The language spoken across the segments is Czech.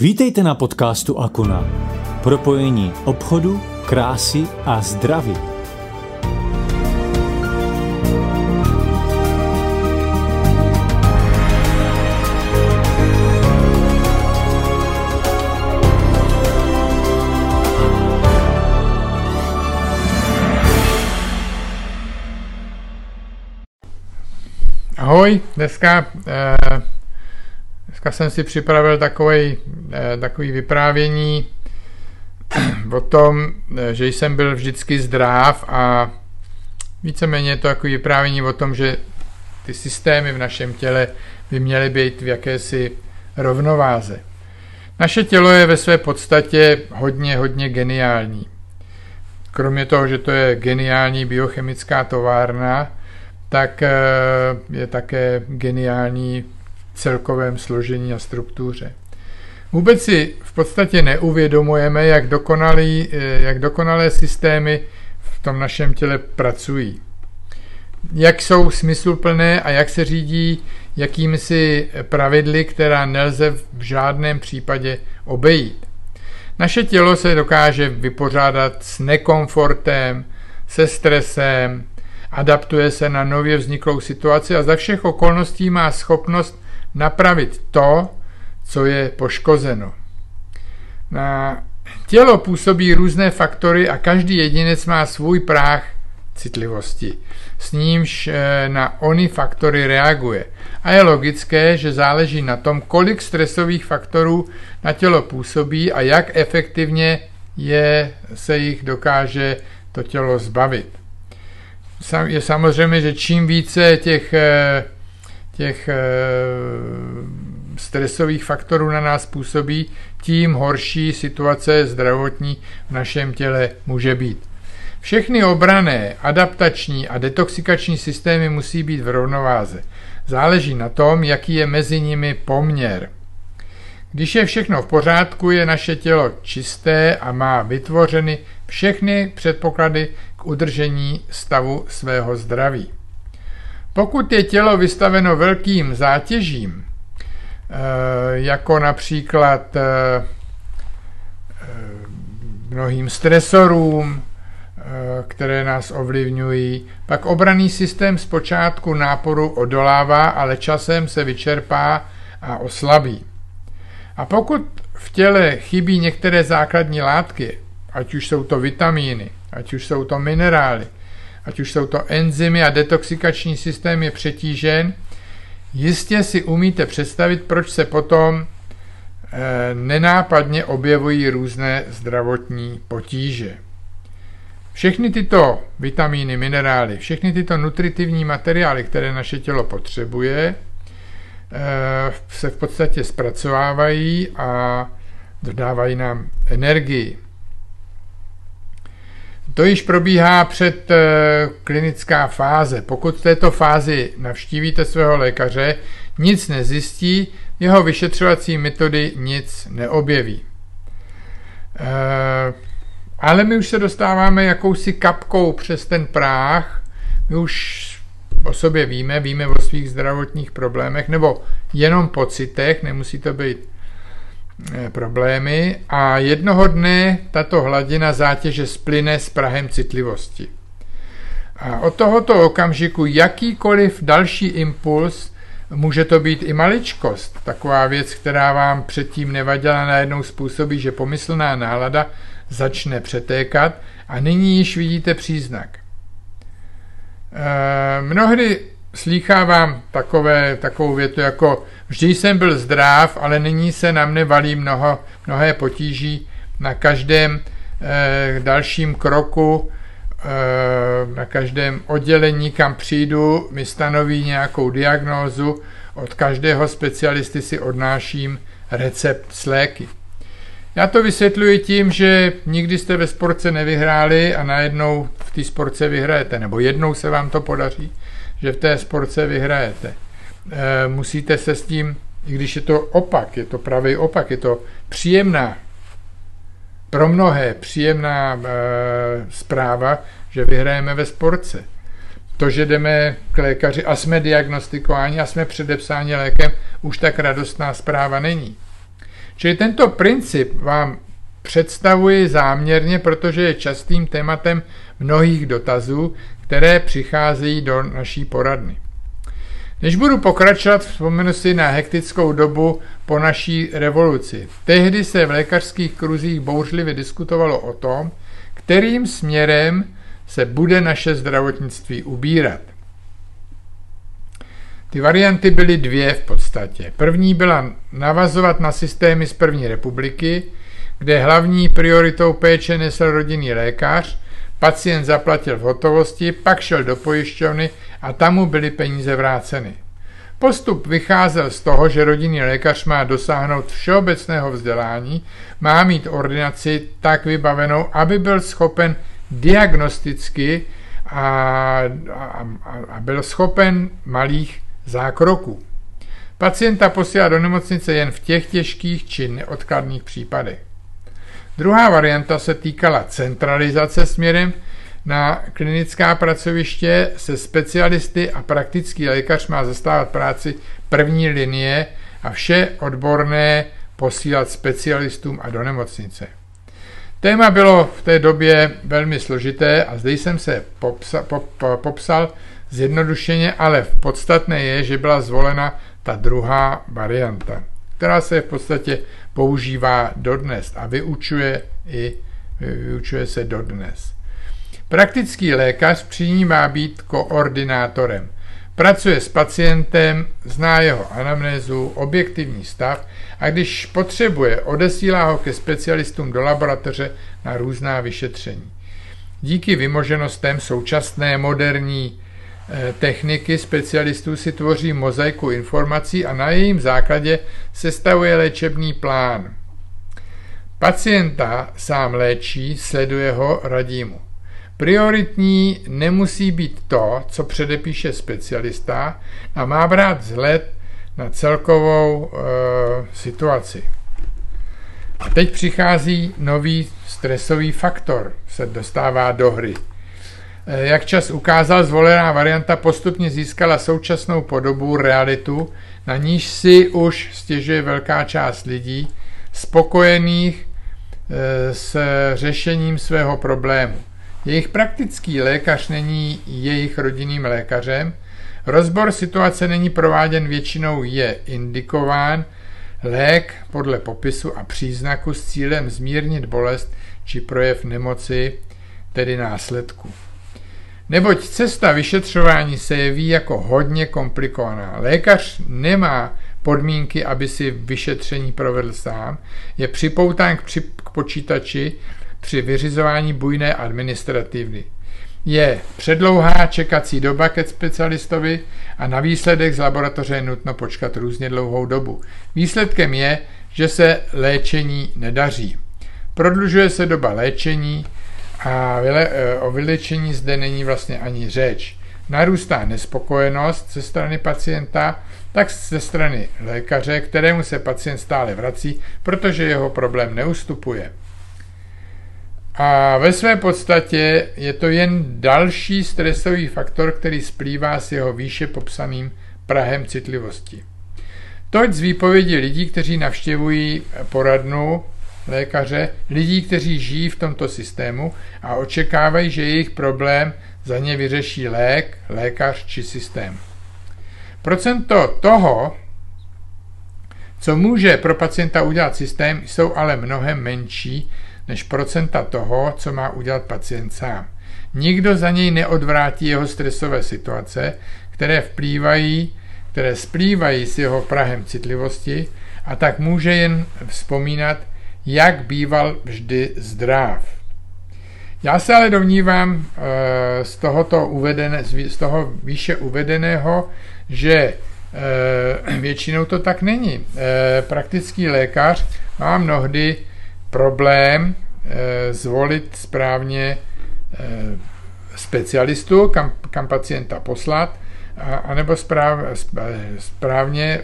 Vítejte na podcastu Akuna. Propojení obchodu, krásy a zdraví. Ahoj, dneska, eh, dneska jsem si připravil takový, eh, takový vyprávění o tom, eh, že jsem byl vždycky zdrav a víceméně je to takový vyprávění o tom, že ty systémy v našem těle by měly být v jakési rovnováze. Naše tělo je ve své podstatě hodně, hodně geniální. Kromě toho, že to je geniální biochemická továrna, tak eh, je také geniální celkovém složení a struktuře. Vůbec si v podstatě neuvědomujeme, jak, dokonalý, eh, jak dokonalé systémy v tom našem těle pracují. Jak jsou smysluplné a jak se řídí jakými si pravidly, která nelze v žádném případě obejít. Naše tělo se dokáže vypořádat s nekomfortem, se stresem, adaptuje se na nově vzniklou situaci a za všech okolností má schopnost napravit to, co je poškozeno. Na tělo působí různé faktory a každý jedinec má svůj práh citlivosti, s nímž eh, na ony faktory reaguje. A je logické, že záleží na tom, kolik stresových faktorů na tělo působí a jak efektivně je, se jich dokáže to tělo zbavit je samozřejmě, že čím více těch, eh, těch eh, stresových faktorů na nás působí, tím horší situace zdravotní v našem těle může být. Všechny obrané, adaptační a detoxikační systémy musí být v rovnováze. Záleží na tom, jaký je mezi nimi poměr. Když je všechno v pořádku, je naše tělo čisté a má vytvořeny všechny předpoklady k udržení stavu svého zdraví. Pokud je tělo vystaveno velkým zátěžím, eh, jako například eh, eh, mnohým stresorům, které nás ovlivňují, pak obraný systém zpočátku náporu odolává, ale časem se vyčerpá a oslabí. A pokud v těle chybí některé základní látky, ať už jsou to vitamíny, ať už jsou to minerály, ať už jsou to enzymy a detoxikační systém je přetížen, jistě si umíte představit, proč se potom e, nenápadně objevují různé zdravotní potíže. Všechny tyto vitamíny, minerály, všechny tyto nutritivní materiály, které naše tělo potřebuje, e, se v podstatě zpracovávají a dodávají nám energii. To již probíhá před eh, klinická fáze. Pokud v této fázi navštívíte svého lékaře, nic nezjistí, jeho vyšetřovací metody nic neobjeví. Eh, ale my už se dostáváme jakousi kapkou přes ten práh, my už o sobě víme, víme o svých zdravotních problémech, nebo jenom pocitech, nemusí to být problémy a jednoho dne tato hladina zátěže splyne s prahem citlivosti. A od tohoto okamžiku jakýkoliv další impuls, může to být i maličkost, taková věc, která vám předtím nevadila, najednou způsobí, že pomyslná nálada začne přetékat a nyní již vidíte příznak. E, mnohdy slýchávám takové, takovou větu jako vždy jsem byl zdrav, ale nyní se na mne valí mnoho, mnohé potíží na každém eh, dalším kroku, eh, na každém oddělení, kam přijdu, mi stanoví nějakou diagnózu, od každého specialisty si odnáším recept s léky. Já to vysvětluji tím, že nikdy jste ve sportce nevyhráli a najednou té sportce vyhrajete, nebo jednou se vám to podaří že v té sportce vyhrajete. E, musíte se s tím, i když je to opak, je to pravý opak, je to příjemná, pro mnohé příjemná e, zpráva, že vyhrajeme ve sportce. To, že jdeme k lékaři a jsme diagnostikováni a jsme předepsáni lékem, už tak radostná zpráva není. Čili tento princip vám představuji záměrně, protože je častým tématem mnohých dotazů, které přicházejí do naší poradny. Než budu pokračovat, vzpomenu si na hektickou dobu po naší revoluci. Tehdy se v lékařských kruzích bouřlivě diskutovalo o tom, kterým směrem se bude naše zdravotnictví ubírat. Ty varianty byly dvě v podstatě. První byla navazovat na systémy z první republiky, kde hlavní prioritou péče nesl rodinný lékař, pacient zaplatil v hotovosti, pak šel do pojišťovny a tam mu byly peníze vráceny. Postup vycházel z toho, že rodinný lékař má dosáhnout všeobecného vzdělání, má mít ordinaci tak vybavenou, aby byl schopen diagnosticky a, a, a byl schopen malých zákroků. Pacienta posílá do nemocnice jen v těch těžkých či neodkladných případech. Druhá varianta se týkala centralizace směrem na klinická pracoviště se specialisty a praktický lékař má zastávat práci první linie a vše odborné posílat specialistům a do nemocnice. Téma bylo v té době velmi složité a zde jsem se popsa, pop, popsal zjednodušeně, ale v podstatné je, že byla zvolena ta druhá varianta, která se v podstatě používá dodnes a vyučuje, i, vyučuje se dodnes. Praktický lékař při ní má být koordinátorem. Pracuje s pacientem, zná jeho anamnézu, objektivní stav a když potřebuje, odesílá ho ke specialistům do laboratoře na různá vyšetření. Díky vymoženostem současné moderní techniky specialistů si tvoří mozaiku informací a na jejím základě sestavuje léčebný plán. Pacienta sám léčí, sleduje ho, radí mu. Prioritní nemusí být to, co předepíše specialista a má brát vzhled na celkovou e, situaci. A teď přichází nový stresový faktor, se dostává do hry. E, jak čas ukázal, zvolená varianta postupně získala současnou podobu, realitu, na níž si už stěžuje velká část lidí, spokojených e, s řešením svého problému. Jejich praktický lékař není jejich rodinným lékařem, rozbor situace není prováděn většinou je indikován, lék podle popisu a příznaku s cílem zmírnit bolest či projev nemoci, tedy následku. Neboť cesta vyšetřování se jeví jako hodně komplikovaná. Lékař nemá podmínky, aby si vyšetření provedl sám, je připoután k, při, k počítači při vyřizování bujné administrativy. Je předlouhá čekací doba ke specialistovi a na výsledek z laboratoře je nutno počkat různě dlouhou dobu. Výsledkem je, že se léčení nedaří. Prodlužuje se doba léčení a e, o vylečení zde není vlastně ani řeč. Narůstá nespokojenost ze strany pacienta, tak ze strany lékaře, kterému se pacient stále vrací, protože jeho problém neustupuje. A ve své podstatě je to jen další stresový faktor, který splývá s jeho výše popsaným prahem citlivosti. Toť z výpovědi lidí, kteří navštěvují poradnu lékaře, lidí, kteří žijí v tomto systému a očekávají, že jejich problém za ně vyřeší lék, lékař či systém. Procento toho, co může pro pacienta udělat systém, jsou ale mnohem menší než procenta toho, co má udělat pacient sám. Nikdo za něj neodvrátí jeho stresové situace, které vplývají, které splývají s jeho prahem citlivosti a tak může jen vzpomínat, jak býval vždy zdrav. Já se ale domnívám eh, z, tohoto uvedené, z toho výše uvedeného, že eh, většinou to tak není. Eh, praktický lékař má mnohdy problém zvolit správně specialistu, kam, kam pacienta poslat, anebo správ, správně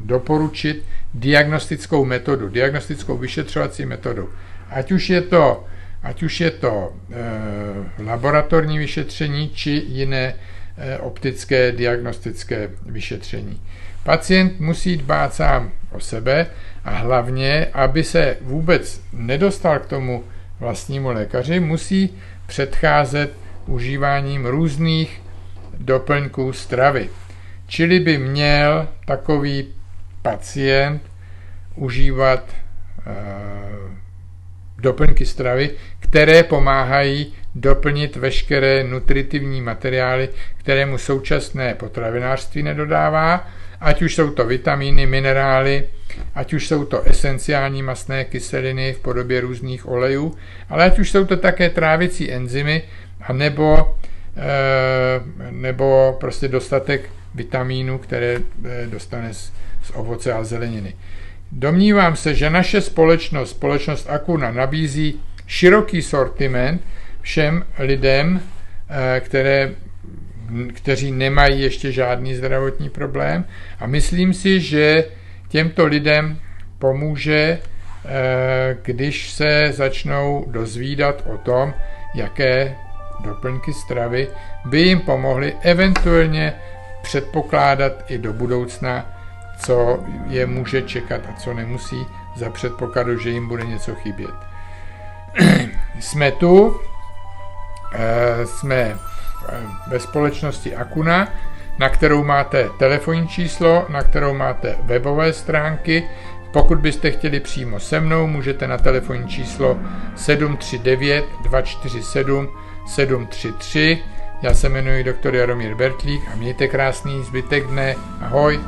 doporučit diagnostickou metodu, diagnostickou vyšetřovací metodu. Ať už je to, ať už je to e, laboratorní vyšetření či jiné e, optické diagnostické vyšetření. Pacient musí dbát sám o sebe a hlavně, aby se vůbec nedostal k tomu vlastnímu lékaři, musí předcházet užíváním různých doplňků stravy. Čili by měl takový pacient užívat e, doplňky stravy, které pomáhají doplnit veškeré nutritivní materiály, které mu současné potravinářství nedodává, ať už jsou to vitamíny, minerály, ať už jsou to esenciální masné kyseliny v podobě různých olejů, ale ať už jsou to také trávicí enzymy, a nebo, e, nebo prostě dostatek vitamínů, které e, dostane z, z ovoce a zeleniny. Domnívám se, že naše společnost, společnost Akuna, nabízí široký sortiment všem lidem, e, které, kteří nemají ještě žádný zdravotní problém a myslím si, že těmto lidem pomůže, když se začnou dozvídat o tom, jaké doplňky stravy by jim pomohly eventuálně předpokládat i do budoucna, co je může čekat a co nemusí za předpokladu, že jim bude něco chybět. jsme tu, eh, jsme eh, ve společnosti Akuna, na kterou máte telefonní číslo, na kterou máte webové stránky. Pokud byste chtěli přímo se mnou, můžete na telefonní číslo 739 247 733. Já se jmenuji doktor Jaromír Bertlík a mějte krásný zbytek dne. Ahoj!